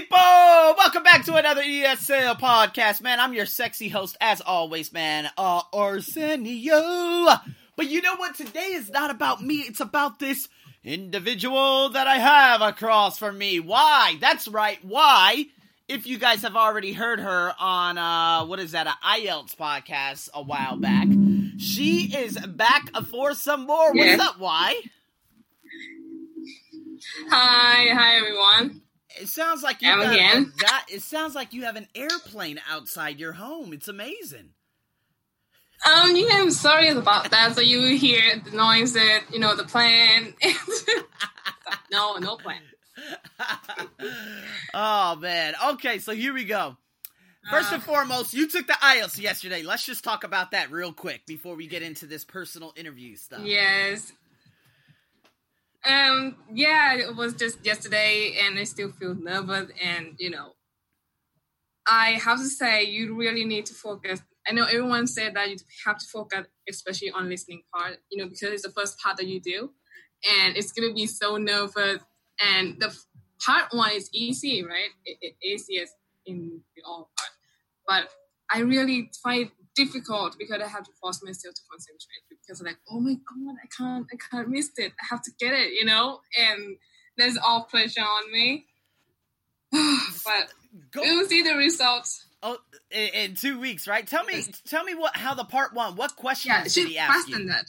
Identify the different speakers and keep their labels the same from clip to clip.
Speaker 1: people? Welcome back to another ESL podcast, man. I'm your sexy host, as always, man, uh, Arsenio. But you know what? Today is not about me. It's about this individual that I have across from me. Why? That's right. Why? If you guys have already heard her on, uh, what is that, an IELTS podcast a while back, she is back for some more.
Speaker 2: Yeah.
Speaker 1: What's up? Why?
Speaker 2: Hi, hi everyone.
Speaker 1: It sounds like you got
Speaker 2: again.
Speaker 1: that. It sounds like you have an airplane outside your home. It's amazing.
Speaker 2: Um, yeah, I'm sorry about that. So you hear the noises, you know, the plane. no, no plane.
Speaker 1: oh man. Okay, so here we go. First and
Speaker 2: Uh,
Speaker 1: foremost, you took the IELTS yesterday. Let's just talk about that real quick before we get into this personal interview stuff.
Speaker 2: Yes. Um, yeah, it was just yesterday, and I still feel nervous. And you know, I have to say, you really need to focus. I know everyone said that you have to focus, especially on listening part. You know, because it's the first part that you do, and it's gonna be so nervous. And the part one is easy, right? It, it easiest in the all part, but I really find difficult because I have to force myself to concentrate because like, oh my god, I can't, I can't miss it. I have to get it, you know. And there's all pressure on me. but
Speaker 1: Go
Speaker 2: we'll see the results.
Speaker 1: oh, in, in two weeks, right? Tell me, tell me what how the part one. What question
Speaker 2: Yeah,
Speaker 1: did
Speaker 2: should
Speaker 1: he ask
Speaker 2: faster
Speaker 1: you?
Speaker 2: than that.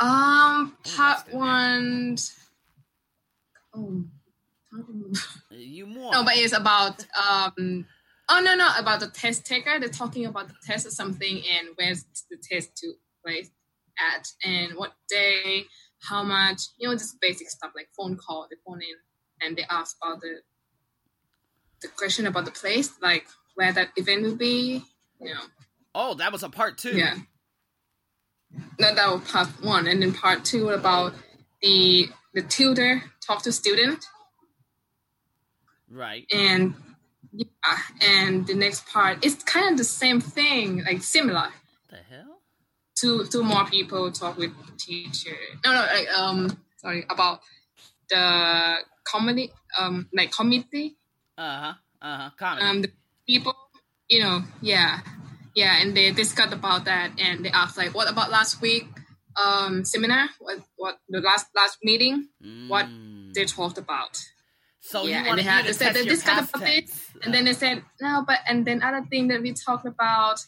Speaker 2: Um,
Speaker 1: Oh,
Speaker 2: part
Speaker 1: faster, yeah.
Speaker 2: one. Oh.
Speaker 1: You more.
Speaker 2: No, but it's about um. Oh no, no, about the test taker. They're talking about the test or something, and where's the test to place at, and what day, how much. You know, just basic stuff like phone call. They phone in, and they ask about the the question about the place, like where that event will be. You know,
Speaker 1: oh, that was a part two.
Speaker 2: yeah. That that was part one, and then part two about the the tutor talk to student
Speaker 1: Right.
Speaker 2: and yeah, and the next part is kind of the same thing, like similar.
Speaker 1: The hell?
Speaker 2: Two two more people talk with the teacher. No, no, like um, sorry about the comedy, um, like committee,
Speaker 1: Uh huh. Uh huh. Comedy.
Speaker 2: um, the people, you know, yeah, yeah, and they discussed about that, and they asked like, what about last week, um, seminar? What what the last last meeting? what
Speaker 1: Mm.
Speaker 2: They talked about.
Speaker 1: So
Speaker 2: yeah,
Speaker 1: you
Speaker 2: and they
Speaker 1: to
Speaker 2: had said they
Speaker 1: your
Speaker 2: discussed
Speaker 1: past
Speaker 2: about. And then they said, no, but and then other thing that we talked about,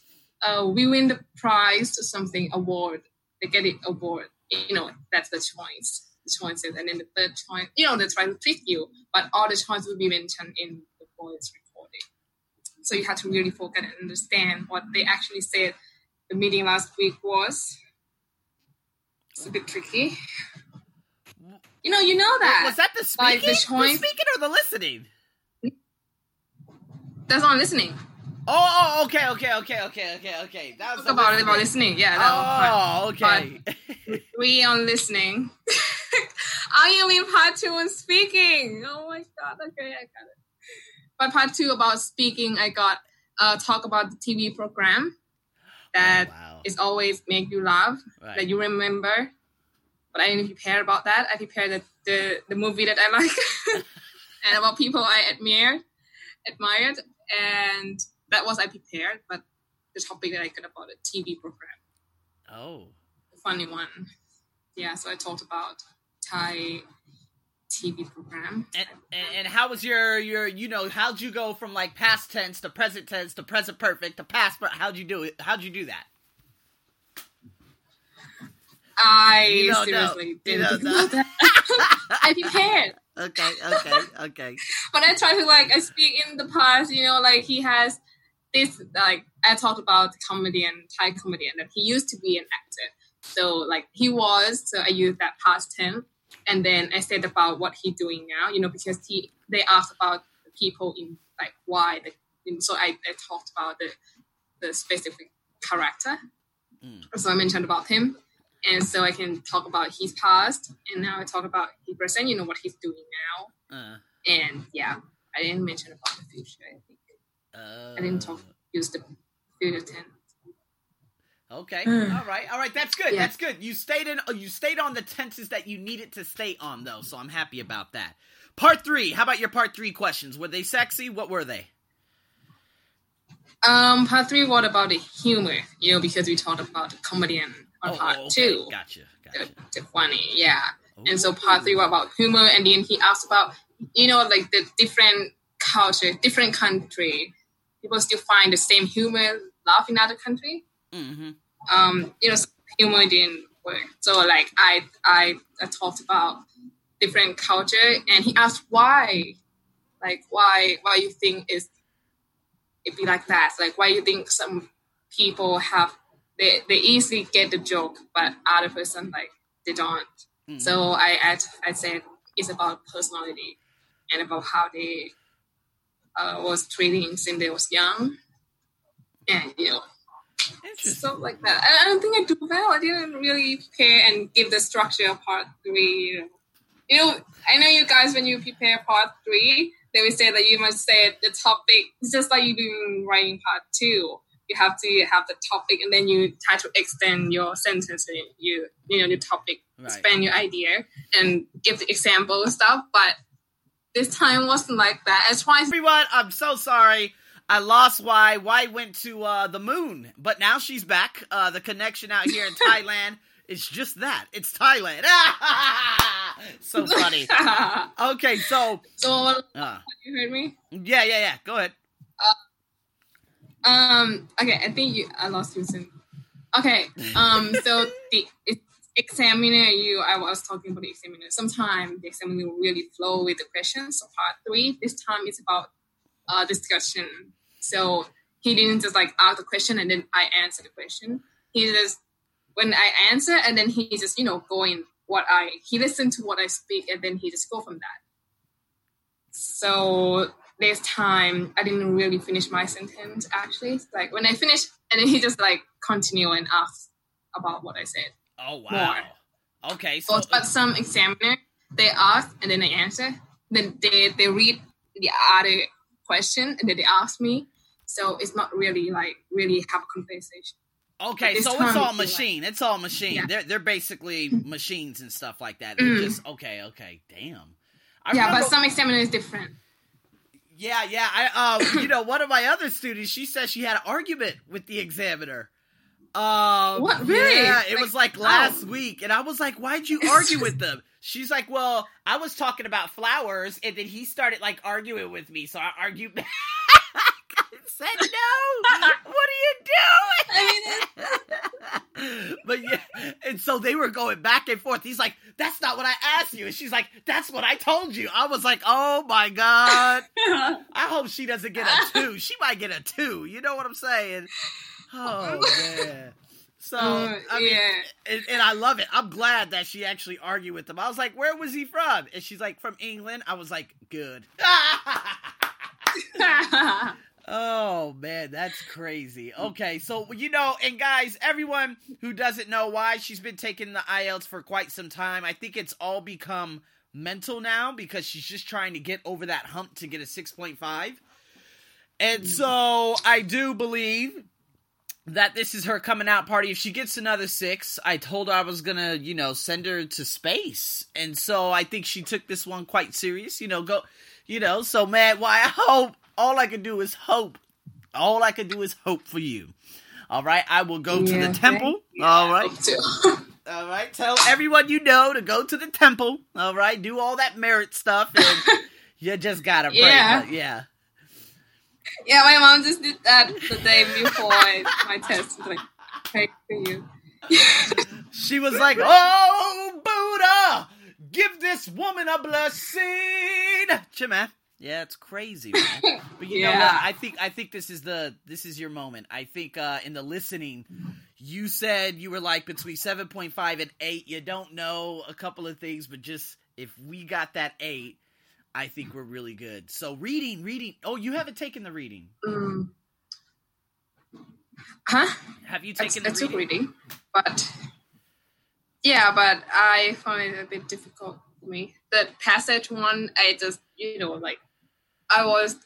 Speaker 2: uh, we win the prize or something award. They get it award. You know, that's the choice. The choices, and then the third choice. You know, they try to trick you, but all the choices will be mentioned in the voice recording. So you have to really focus and understand what they actually said. The meeting last week was. It's a bit tricky. You know, you know that.
Speaker 1: was that the speaking?
Speaker 2: the
Speaker 1: speaking or the listening?
Speaker 2: That's not listening.
Speaker 1: Oh, oh, okay, okay, okay, okay, okay, okay. That was
Speaker 2: Talk about it about
Speaker 1: listening.
Speaker 2: listening. Yeah, that was part.
Speaker 1: Oh, okay.
Speaker 2: we on listening. I am in part two on speaking. Oh my god. Okay, I got it. But part two about speaking, I got uh talk about the TV program that
Speaker 1: wow.
Speaker 2: is always make you laugh
Speaker 1: Right.
Speaker 2: that you remember. But I didn't prepare about that. I prepared the the, the movie that I like and about people I admired, admired, and that was I prepared. But the topic that I got about a TV program
Speaker 1: oh.
Speaker 2: the funny one. Yeah, so I talked about Thai TV program.
Speaker 1: And, and and how was your your you know how'd you go from like past tense to present tense to present perfect to past per- how'd you do it how'd you do that
Speaker 2: I
Speaker 1: You know.
Speaker 2: seriously
Speaker 1: You
Speaker 2: didn't think
Speaker 1: know.
Speaker 2: about that. I prepared,
Speaker 1: okay okay okay
Speaker 2: but I try to like I speak in the past. You know, like he has this like I talked about comedian, Thai comedian that he used to be an actor. So like he was, so I used that past tense, and then I said about what he's doing now. You know, because he they asked about the people in like why. The, and so I, I talked about the the specific character.
Speaker 1: Mm.
Speaker 2: So I mentioned about him, and so I can talk about his past, and now I talk about his present. You know what he's doing now,
Speaker 1: uh,
Speaker 2: and yeah, I didn't mention about the future. I think
Speaker 1: uh,
Speaker 2: I didn't talk use the future tense.
Speaker 1: okay
Speaker 2: Mm.
Speaker 1: all right all right that's good
Speaker 2: Yeah.
Speaker 1: that's good you stayed in you stayed on the tenses that you needed to stay on though so i'm happy about that Part three. How about your part three questions? Were they sexy? What were they?
Speaker 2: Um, part three, what about the humor? You know, because we talked about the comedian on
Speaker 1: Oh,
Speaker 2: part
Speaker 1: okay.
Speaker 2: two.
Speaker 1: Gotcha. Gotcha.
Speaker 2: the funny, yeah. And so part three, what about humor? And then he asked about, you know, like the different culture, different country. People still find the same humor, laugh in other country.
Speaker 1: Mm-hmm.
Speaker 2: um, you know, humor didn't work. So like I, I I talked about different culture, and he asked why, like why why you think is it be like that? Like why you think some people have they they easily get the joke, but other person like they don't.
Speaker 1: Mm-hmm.
Speaker 2: So I I I said it's about personality and about how they uh, was treating since they was young, and you know stuff like that. I, I don't think I do well. I didn't really prepare and give the structure of part three. You know. you know, I know you guys when you prepare part three, they will say that you must say the topic. It's just like you do writing part two. You have to have the topic, and then you try to extend your sentence. And you you know the topic,
Speaker 1: Right.
Speaker 2: expand your idea, and give the example and stuff. But this time wasn't like that. As why
Speaker 1: Everyone, I'm so sorry. I lost Y. Y went to uh, the moon, but now she's back. Uh, the connection out here in Thailand is just that. It's Thailand. so funny. Okay, so
Speaker 2: so
Speaker 1: uh,
Speaker 2: you heard me.
Speaker 1: yeah, yeah, yeah. Go ahead.
Speaker 2: Um. Okay. I think you. I lost you soon. Okay. Um. So the examiner, you. I was talking about the examiner. Sometimes the examiner will really flow with the questions. So part three. This time it's about uh discussion. So he didn't just like ask the question and then I answer the question. He just when I answer and then he just you know going what I he listened to what I speak and then he just go from that. So this time I didn't really finish my sentence actually. Like when I finished and then he just like continue and ask about what I said.
Speaker 1: Oh wow. Okay, so
Speaker 2: So but some examiner they ask and then they answer. Then they they read the other question and then they ask me. So it's not really like really have a conversation.
Speaker 1: okay, so it's all
Speaker 2: it's like-
Speaker 1: machine. It's all machine.
Speaker 2: Yeah.
Speaker 1: They're they're basically machines and stuff like that. They're
Speaker 2: Mm.
Speaker 1: just okay, okay. Damn. I
Speaker 2: yeah,
Speaker 1: remember-
Speaker 2: but some examiner is different.
Speaker 1: Yeah, yeah. I um, you know, one of my other students, she said she had an argument with the examiner. Um,
Speaker 2: What? Really?
Speaker 1: Yeah, it
Speaker 2: Like,
Speaker 1: was like last week, and I was like, "Why'd you argue with them?" She's like, "Well, I was talking about flowers, and then he started like arguing with me, so I argued back." I said, "No, what you doing?" but yeah, and so they were going back and forth. He's like, "That's not what I asked you," and she's like, "That's what I told you." I was like, "Oh my god." I hope she doesn't get a two. She might get a two. You know what I'm saying? Oh man. So
Speaker 2: Uh,
Speaker 1: I mean,
Speaker 2: yeah.
Speaker 1: and, and I love it. I'm glad that she actually argued with him. I was like, "Where was he from?" And she's like, "From England." I was like, "Good." Oh man, that's crazy. Okay, so you know, and guys, everyone who doesn't know why she's been taking the IELTS for quite some time, I think it's all become mental now because she's just trying to get over that hump to get a 6.5. And mm. so I do believe that this is her coming out party. If she gets another six, I told her I was gonna, you know, send her to space. And so I think she took this one quite serious. You know, go, you know. So man, why I hope all I can do is hope. All I can do is hope for you. All right, I will go to the temple.
Speaker 2: thank
Speaker 1: All right,
Speaker 2: Too.
Speaker 1: all right. Tell everyone you know to go to the temple. All right, do all that merit stuff, and you just gotta pray.
Speaker 2: Yeah.
Speaker 1: But yeah.
Speaker 2: yeah, my mom just did that the day before my test. She's like, pray for you.
Speaker 1: She was like, "Oh, Buddha, give this woman a blessing." Chim, man. Yeah, it's crazy, man. But you know
Speaker 2: Yeah.
Speaker 1: what? I think I think this is the this is your moment. I think uh in the listening, you said you were like between seven point five and eight. You don't know a couple of things, but just if we got that eight, I think we're really good. So reading, reading. Oh, you haven't taken the reading.
Speaker 2: Mm. Huh?
Speaker 1: Have you taken
Speaker 2: I
Speaker 1: the reading?
Speaker 2: reading, but yeah, but I find it a bit difficult for me. The passage one, I just you know like I was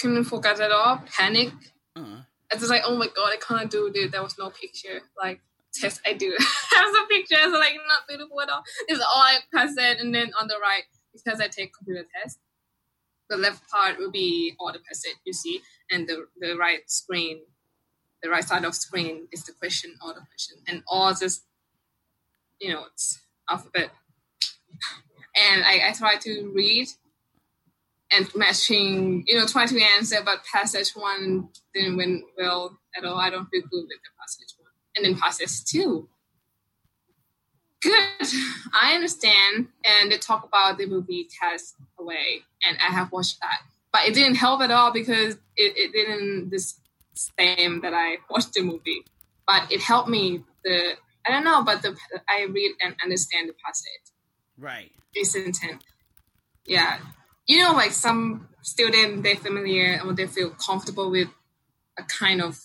Speaker 2: couldn't focus at all, panic.
Speaker 1: Uh-huh.
Speaker 2: I was like, oh my god, I can't do this. There was no picture. Like test, I do have some pictures, like not beautiful at all. It's all I passed it, and then on the right, because I take computer test. The left part will be all the passage you see, and the the right screen, the right side of screen is the question, all the question, and all just you know it's alphabet. And I, I try to read and matching, you know, try to answer, but passage one didn't went well at all. I don't feel good with the passage one. And then passage two. Good. I understand. And they talk about the movie Cast Away, and I have watched that. But it didn't help at all because it, it didn't the same that I watched the movie. But it helped me the I don't know, but the I read and understand the passage.
Speaker 1: Right.
Speaker 2: It's intent. Yeah. You know, like some student they're familiar or they feel comfortable with a kind of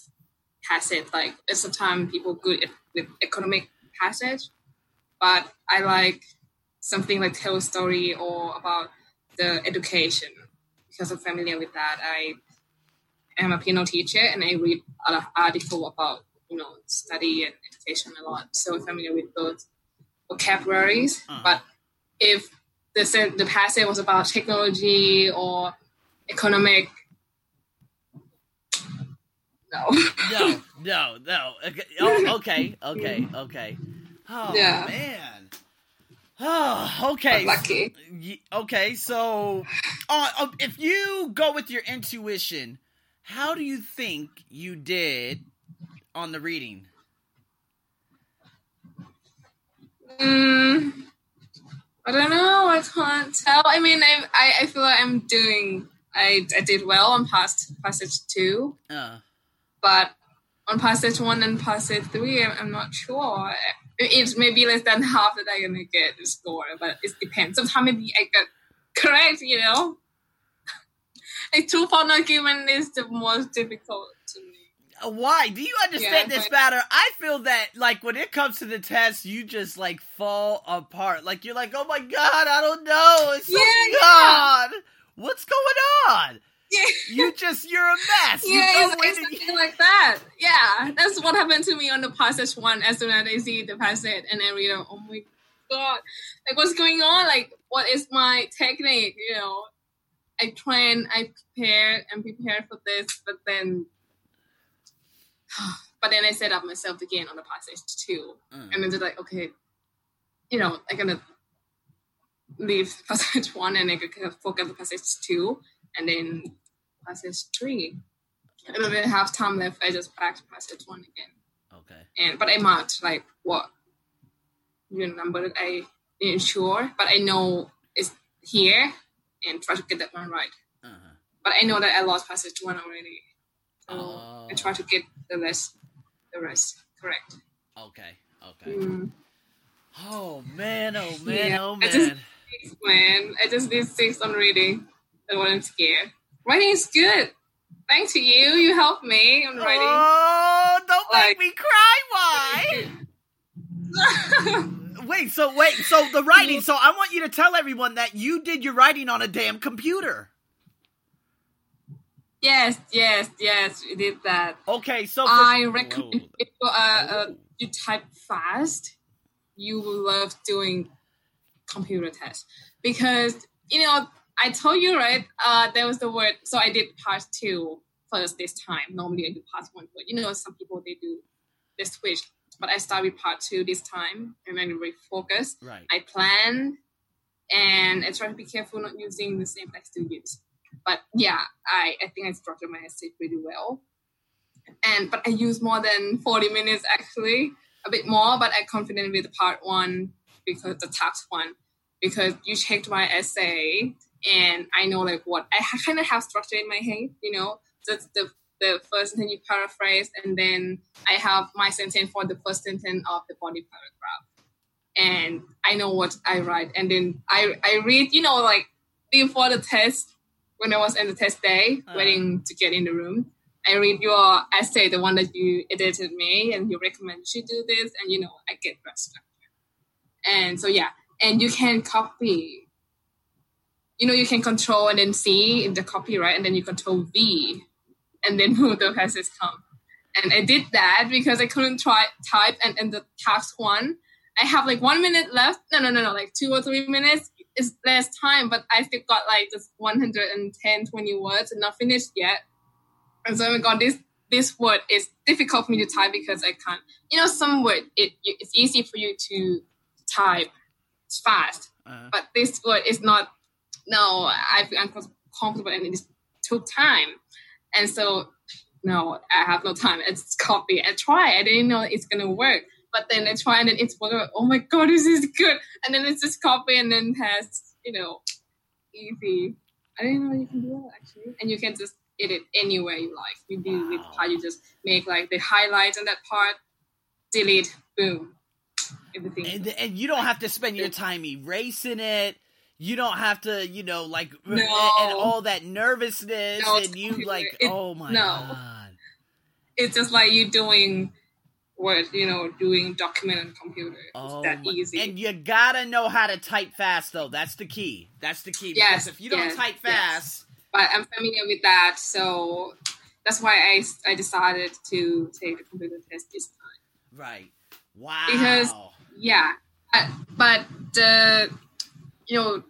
Speaker 2: passage. Like it's a time people good at, with economic passage, but I like something like tell a story or about the education because I'm familiar with that. I am a piano teacher and I read a lot of article about you know study and education a lot, so I'm familiar with both vocabularies.
Speaker 1: Uh-huh.
Speaker 2: But if the sen- the passage was about technology or economic, no.
Speaker 1: No, no, no. Okay, oh, okay, okay, okay. Oh
Speaker 2: Yeah.
Speaker 1: man. Oh, okay.
Speaker 2: Lucky.
Speaker 1: Okay, so uh, uh, if you go with your intuition, how do you think you did on the reading?
Speaker 2: Mm, I don't know. I can't tell. I mean, I I, I feel like I'm doing. I, I did well on past passage two,
Speaker 1: Uh,
Speaker 2: but on passage one and passage three, I'm, I'm not sure. It's maybe less than half that I'm gonna get the score, but it depends. Sometimes maybe I get correct. You know, a two point argument is the most difficult
Speaker 1: why? Do you understand
Speaker 2: Yeah,
Speaker 1: this
Speaker 2: but-
Speaker 1: matter? I feel that like when it comes to the test, you just like fall apart. Like you're like, oh my god, I don't know. It's so
Speaker 2: Yeah, yeah.
Speaker 1: What's going on?
Speaker 2: Yeah.
Speaker 1: You just you're a mess. You
Speaker 2: Yeah,
Speaker 1: go
Speaker 2: it's, it's
Speaker 1: you-
Speaker 2: something like that. Yeah, that's what happened to me on the passage one. As soon as I see the passage and I read, oh my god, like what's going on? Like, what is my technique? You know, I train, I prepare and prepare for this, but then, but then I set up myself again on the passage two,
Speaker 1: Mm.
Speaker 2: and then just like, okay, you know, I'm gonna leave passage one and I could focus on the passage two, and then passage three. I don't really have time left. I just back to passage one again,
Speaker 1: Okay.
Speaker 2: and but I marked like what you number that I didn't sure, but I know it's here and try to get that one right.
Speaker 1: Uh-huh.
Speaker 2: But I know that I lost passage one already, so
Speaker 1: Oh.
Speaker 2: I try to get the rest, the rest correct.
Speaker 1: Okay. Okay.
Speaker 2: Mm.
Speaker 1: Oh man, oh man,
Speaker 2: Yeah,
Speaker 1: oh
Speaker 2: I just-
Speaker 1: man.
Speaker 2: Six, man. I just did six on reading. What I'm scared. Writing is good. Thanks to you. You helped me on writing.
Speaker 1: Oh, don't
Speaker 2: Like-
Speaker 1: make me cry. Why? Wait, so wait, so the writing. So I want you to tell everyone that you did your writing on a damn computer.
Speaker 2: Yes, yes, yes. We did that.
Speaker 1: Okay, so for-
Speaker 2: I recommend if uh, uh, you type fast, you will love doing computer tests because you know I told you right. Uh, there was the word. So I did part two first this time. Normally I do part one, but you know some people they do they switch. But I start with part two this time, and then refocus.
Speaker 1: right.
Speaker 2: I plan and I try to be careful not using the same text to use. But yeah, I, I think I structured my essay pretty well. And but I use more than 40 minutes actually, a bit more, but I'm confident with the part one because the task one, because you checked my essay and I know like what I kind of have structure in my head, you know. That's the the first sentence you paraphrase, and then I have my sentence for the first sentence of the body paragraph and I know what I write. And then I, I read, you know, like before the test, when I was in the test day,
Speaker 1: Uh-huh.
Speaker 2: waiting to get in the room, I read your essay, the one that you edited me, and you recommend you should do this, and you know, I get structure. And so, yeah, and you can copy. You know, you can control and then C in the copy, right? And then you control V, and then move the passage come. And I did that because I couldn't try type, and in the task one, I have like one minute left. No, no, no, no, like two or three minutes. It's less time, but I still got like just 110, 20 words and not finished yet. And so I got this this word is difficult for me to type because I can't. You know, some word it it's easy for you to type fast, uh-huh. but this word is not. No, I feel uncomfortable and it took time, and so no, I have no time. It's copy. I try. I didn't know it's gonna work, but then I try and then it's oh my god, this is good, and then it's just copy and then has you know easy. I didn't know you can do that actually, and you can just edit any way you like. You do with how you just make like the highlights on that part, delete, boom, everything.
Speaker 1: And, and you don't have to spend your time erasing it. You don't have to, you know, like no. and, and, all that nervousness, no, and you like, it, oh my no. god!
Speaker 2: It's just like you doing what you know, doing document on computer. Oh, that easy.
Speaker 1: And you gotta know how to type fast, though. That's the key. That's the key. Yes. Because if you don't yes, type fast, yes
Speaker 2: but I'm familiar with that, so that's why I, I decided to take the computer test this time.
Speaker 1: Right. Wow.
Speaker 2: Because yeah, but the uh, you know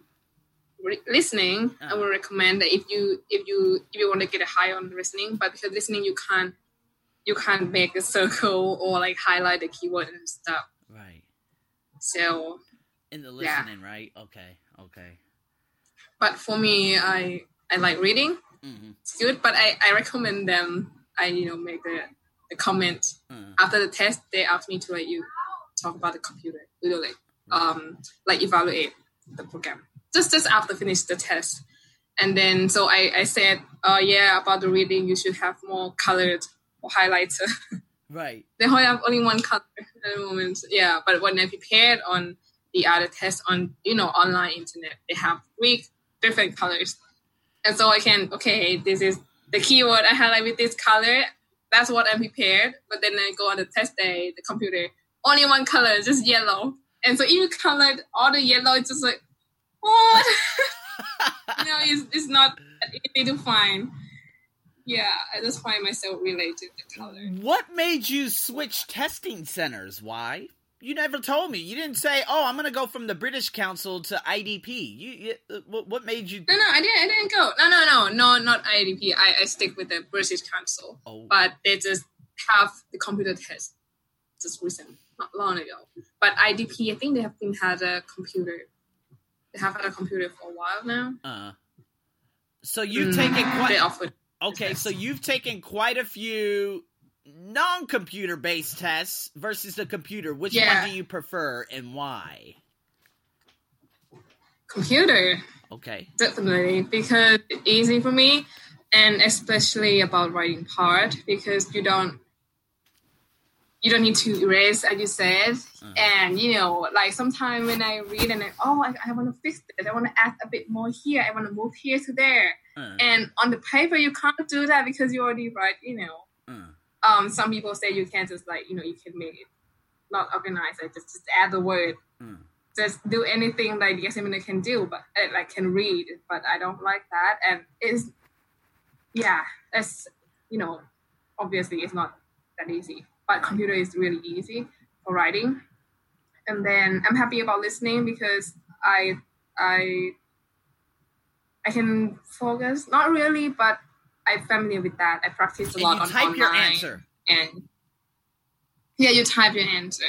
Speaker 2: listening. I uh. would recommend that if you if you if you want to get a high on listening, but because listening you can't you can't make a circle or like highlight the keyword and stuff.
Speaker 1: Right.
Speaker 2: So
Speaker 1: in the listening, yeah. right? Okay. Okay.
Speaker 2: But for me, I I like reading. Mm-hmm. It's good, but I, I recommend them. I you know make the, the comment mm-hmm. after the test. They ask me to like you talk about the computer, you know, like um like evaluate the program. Just just after finish the test, and then so I I said, oh yeah, about the reading, you should have more colored or highlighter.
Speaker 1: Right.
Speaker 2: they only have only one color at the moment. Yeah, but when I prepared on the other test on you know online internet, they have three different colors and so I can, okay, this is the keyword I highlight with this color. That's what I'm prepared. But then I go on the test day, the computer, only one color, just yellow. And so even colored all the yellow, it's just like, what? you know, it's, it's not easy to find. Yeah, that's why I just find myself related to color.
Speaker 1: What made you switch testing centers? Why? you never told me. You didn't say, "Oh, I'm going to go from the British Council to IDP." You, you uh, what made you?
Speaker 2: No, no, I didn't. I didn't go. No, no, no, no, not IDP. I, I stick with the British Council. Oh. But they just have the computer test just recent, not long ago. But IDP, I think they have been had a computer. They have had a computer for a while now.
Speaker 1: Uh. So you've mm, taken quite. They offered. Okay, so you've taken quite a few non-computer based tests versus the computer, which yeah. one do you prefer and why?
Speaker 2: Computer.
Speaker 1: Okay.
Speaker 2: Definitely because it's easy for me and especially about writing part because you don't you don't need to erase as you said uh-huh. and you know like sometimes when i read and I, oh i, I want to fix it i want to add a bit more here i want to move here to there uh-huh. and on the paper you can't do that because you already write you know uh-huh um, some people say you can't just like you know you can make it not organized. Like just just add the word. Mm. Just do anything that the examiner can do, but uh, like can read. But I don't like that, and it's yeah, it's you know obviously it's not that easy. But computer is really easy for writing. And then I'm happy about listening because I I I can focus. Not really, but I'm familiar with that. I practice a and lot on type online. your answer. And yeah, you type your answer.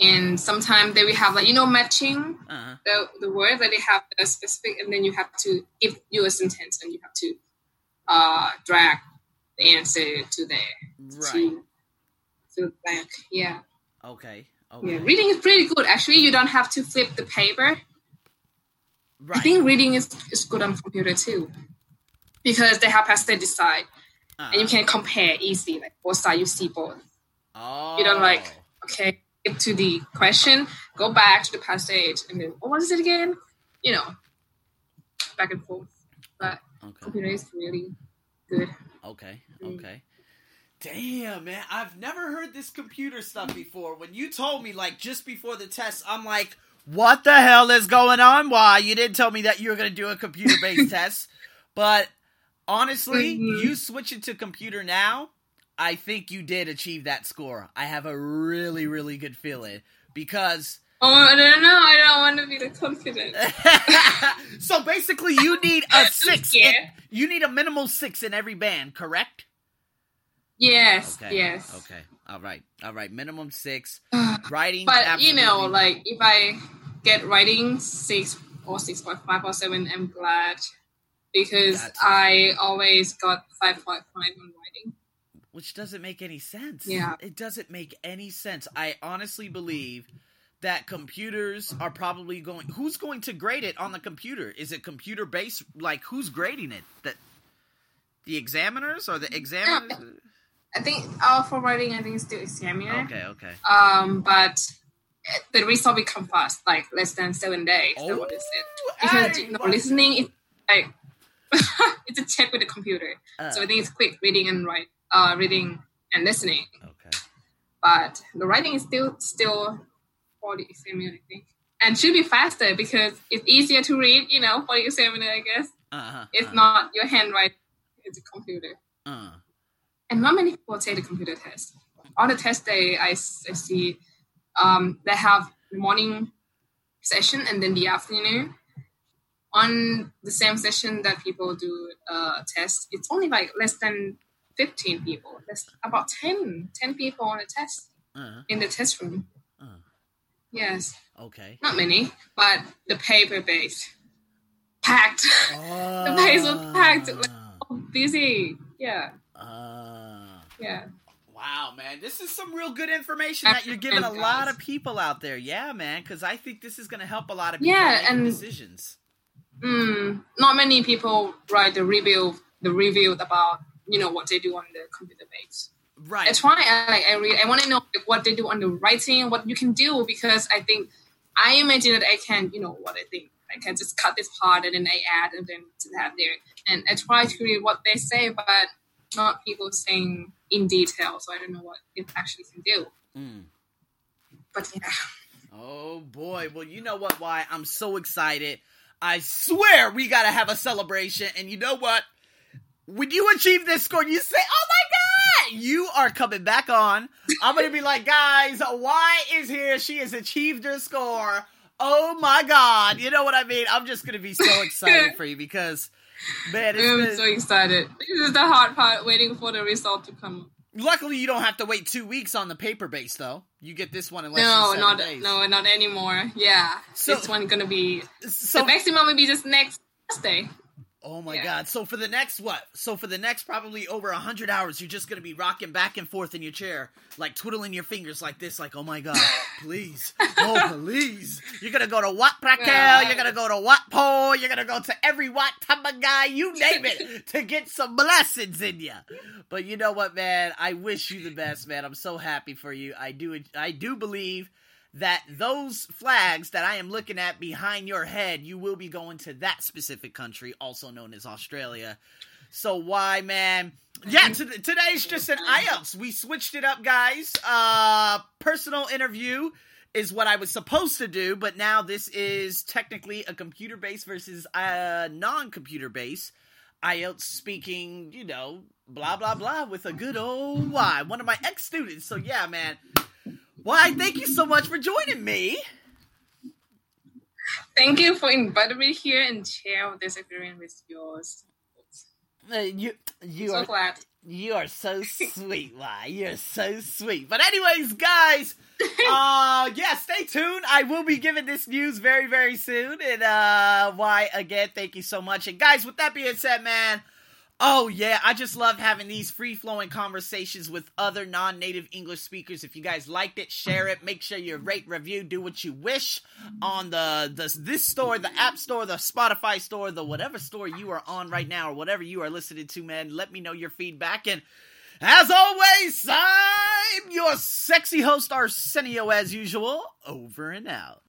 Speaker 2: And sometimes they will have like you know matching uh-huh. the the word that they have a specific, and then you have to give you a sentence, and you have to uh, drag the answer to there. Right. To, to back. Yeah.
Speaker 1: Okay. Okay.
Speaker 2: Yeah, reading is pretty good. Actually, you don't have to flip the paper. Right. I think reading is, is good on computer too because they have passed decide, uh-huh. and you can compare easily. Like both sides, you see both.
Speaker 1: Oh.
Speaker 2: You don't like okay, get to the question, go back to the passage, and then oh, what is it again? You know, back and forth. But okay. computer is really good.
Speaker 1: Okay. Mm. Okay. Damn, man, I've never heard this computer stuff before. When you told me, like, just before the test, I'm like, what the hell is going on? Why? You didn't tell me that you were going to do a computer based test. But honestly, mm-hmm. you switch it to computer now, I think you did achieve that score. I have a really, really good feeling because
Speaker 2: Oh, I don't know. I don't want to be the confident.
Speaker 1: so basically, you need a six. In, you need a minimal six in every band, correct?
Speaker 2: Yes.
Speaker 1: Okay.
Speaker 2: Yes.
Speaker 1: Okay. All right. All right. Minimum six. Writing.
Speaker 2: But you know, like if I get writing six or six point five or seven, I'm glad because gotcha. I always got five point five on writing.
Speaker 1: Which doesn't make any sense.
Speaker 2: Yeah.
Speaker 1: It doesn't make any sense. I honestly believe that computers are probably going who's going to grade it on the computer is it computer based like who's grading it that the examiners or the examiners
Speaker 2: i think uh, for writing i think it's still examiner
Speaker 1: okay okay
Speaker 2: um but the result will come fast like less than seven days oh, what is it because you know, listening is like it's a check with the computer uh, so i think it's quick reading and write uh reading and listening
Speaker 1: okay
Speaker 2: but the writing is still still for the examiner, I think. And should be faster because it's easier to read, you know, for the examiner, I guess.
Speaker 1: Uh-huh,
Speaker 2: it's
Speaker 1: uh-huh.
Speaker 2: not your handwriting, it's a computer.
Speaker 1: Uh.
Speaker 2: And not many people take the computer test. On the test day, I, I see um, they have the morning session and then the afternoon. On the same session that people do uh, test, it's only like less than 15 people. There's about 10, 10 people on a test
Speaker 1: uh-huh.
Speaker 2: in the test room. Yes.
Speaker 1: Okay.
Speaker 2: Not many, but the paper base packed.
Speaker 1: Oh.
Speaker 2: the paper was packed. Like, busy. Yeah.
Speaker 1: Uh.
Speaker 2: Yeah.
Speaker 1: Wow, man, this is some real good information that you're giving a lot of people out there. Yeah, man, because I think this is going to help a lot of people
Speaker 2: yeah,
Speaker 1: make
Speaker 2: and,
Speaker 1: decisions.
Speaker 2: Mm, not many people write the review, the review about you know what they do on the computer base.
Speaker 1: Right.
Speaker 2: That's why I like I read. I want to know like, what they do on the writing, what you can do because I think I imagine that I can, you know, what I think I can just cut this part and then I add and then to that there, and I try to read what they say, but not people saying in detail. So I don't know what it actually can do.
Speaker 1: Mm.
Speaker 2: But yeah.
Speaker 1: Oh boy. Well, you know what? Why I'm so excited. I swear we gotta have a celebration. And you know what? When you achieve this score, you say, "Oh my god!" you are coming back on. I'm gonna be like, guys, why is here? She has achieved her score. Oh my god, you know what I mean? I'm just gonna be so excited for you because, man,
Speaker 2: I'm
Speaker 1: been...
Speaker 2: so excited. This is the hard part, waiting for the result to come.
Speaker 1: Luckily, you don't have to wait two weeks on the paper base, though. You get this one in less
Speaker 2: no,
Speaker 1: than
Speaker 2: not
Speaker 1: days.
Speaker 2: no, not anymore. Yeah,
Speaker 1: so,
Speaker 2: this one gonna be
Speaker 1: so,
Speaker 2: the maximum will be just next Thursday.
Speaker 1: Oh my
Speaker 2: Yeah.
Speaker 1: god. So for the next what? So for the next probably over a hundred hours, you're just gonna be rocking back and forth in your chair, like twiddling your fingers like this, like, oh my god, please. Oh please. You're gonna go to Wat Phra Kaew,
Speaker 2: Yeah.
Speaker 1: you're gonna go to Wat Po, you're gonna go to every Wat guy, you name it, to get some blessings in you. But you know what, man? I wish you the best, man. I'm so happy for you. I do I do believe that those flags that I am looking at behind your head, you will be going to that specific country, also known as Australia. So why, man? Yeah, t- today's just an IELTS. We switched it up, guys. Uh, personal interview is what I was supposed to do, but now this is technically a computer base versus a non-computer base. IELTS speaking, you know, blah blah blah with a good old Y, one of my ex students. So yeah, man. Why, thank you so much for joining me.
Speaker 2: Thank you for inviting me here and share this experience with yours.
Speaker 1: Uh, you you
Speaker 2: so
Speaker 1: are
Speaker 2: glad.
Speaker 1: you are so sweet, why? You're so sweet. But anyways, guys, uh yeah, stay tuned. I will be giving this news very, very soon. And uh why again, thank you so much. And guys, with that being said, man, Oh yeah, I just love having these free-flowing conversations with other non-native English speakers. If you guys liked it, share it. Make sure you rate, review, do what you wish on the, the this store, the App Store, the Spotify store, the whatever store you are on right now or whatever you are listening to, man. Let me know your feedback and as always, I'm your sexy host Arsenio as usual. Over and out.